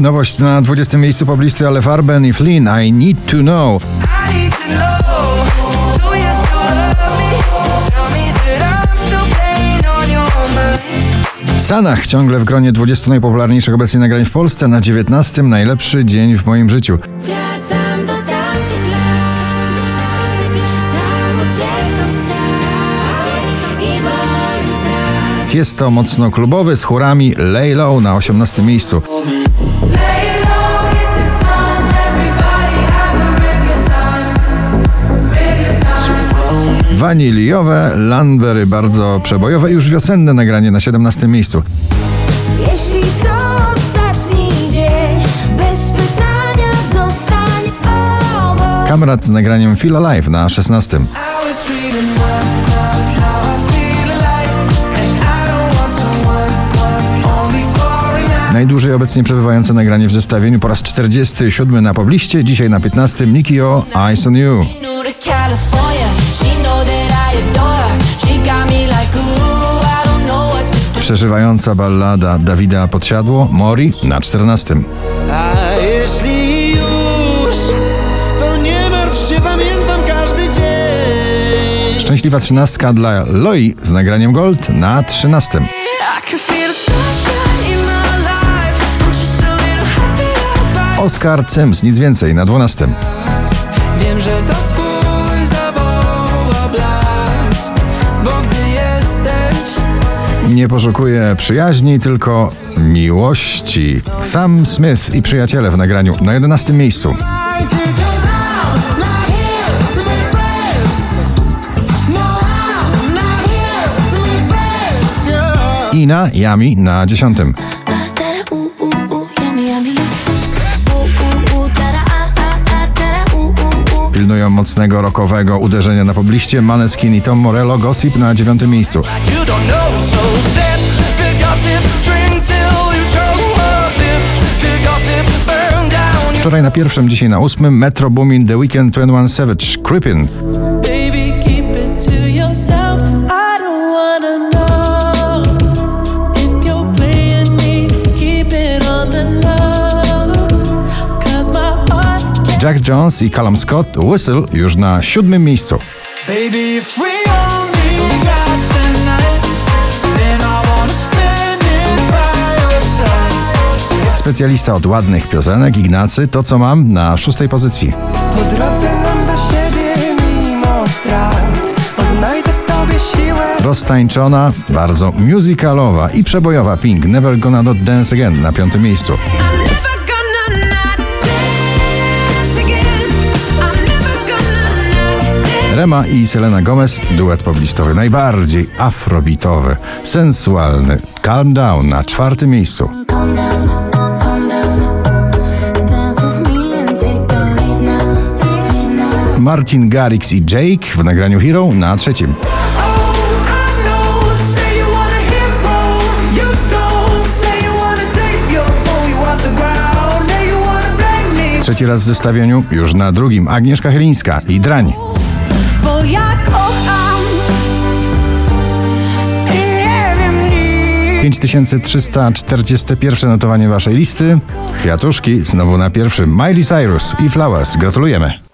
Nowość na 20 miejscu poblisty ale Farben i Flynn I Need To Know. Sanach ciągle w gronie 20 najpopularniejszych obecnie nagrań w Polsce na 19 najlepszy dzień w moim życiu. Wracam do tamtych lat, tam uciekał strach i wolno tak. Jest to mocno klubowy z chórami Lay Low na 18 miejscu. Waniliowe, Landberry bardzo przebojowe, już wiosenne nagranie na 17 miejscu. Jeśli to ostatni dzień, bez pytania zostań. Kamrat z nagraniem Feel Alive na 16. Najdłużej obecnie przebywające nagranie w zestawieniu po raz 47 na pobliście, dzisiaj na 15 Nikio Eyes on You. Przeżywająca ballada Dawida Podsiadło, Mori na 14. A jeśli już, to nie martw się, pamiętam każdy dzień. Szczęśliwa trzynastka dla Loi z nagraniem Gold na 13. Oskar Cyms, nic więcej, na 12. Wiem, że to twój zawoła blask, bo gdy jesteś... Nie poszukuje przyjaźni, tylko miłości. Sam Smith i przyjaciele w nagraniu na 11 miejscu. Ina Yami na 10. dokonują mocnego rokowego uderzenia na pobliście Maneskin i Tom Morello Gossip na dziewiątym miejscu. Wczoraj na pierwszym, dzisiaj na ósmym Metro Boomin The Weekend 21 Savage Creepin' Jack Jones i Callum Scott Whistle już na siódmym miejscu. Specjalista od ładnych piosenek Ignacy, to co mam na szóstej pozycji. Po drodze mam do siebie mimo odnajdę w tobie siłę. Roztańczona, bardzo musicalowa i przebojowa Pink Never Gonna Not Dance Again na piątym miejscu. Rema i Selena Gomez, duet poblistowy, najbardziej afrobitowy, sensualny. Calm Down na czwartym miejscu. Martin Garrix i Jake w nagraniu Hero na trzecim. Trzeci raz w zestawieniu, już na drugim Agnieszka Chylińska i Drań bo ja kocham. I nie wiem nic. 5341 notowanie waszej listy. Kwiatuszki znowu na pierwszym. Miley Cyrus i Flowers. Gratulujemy.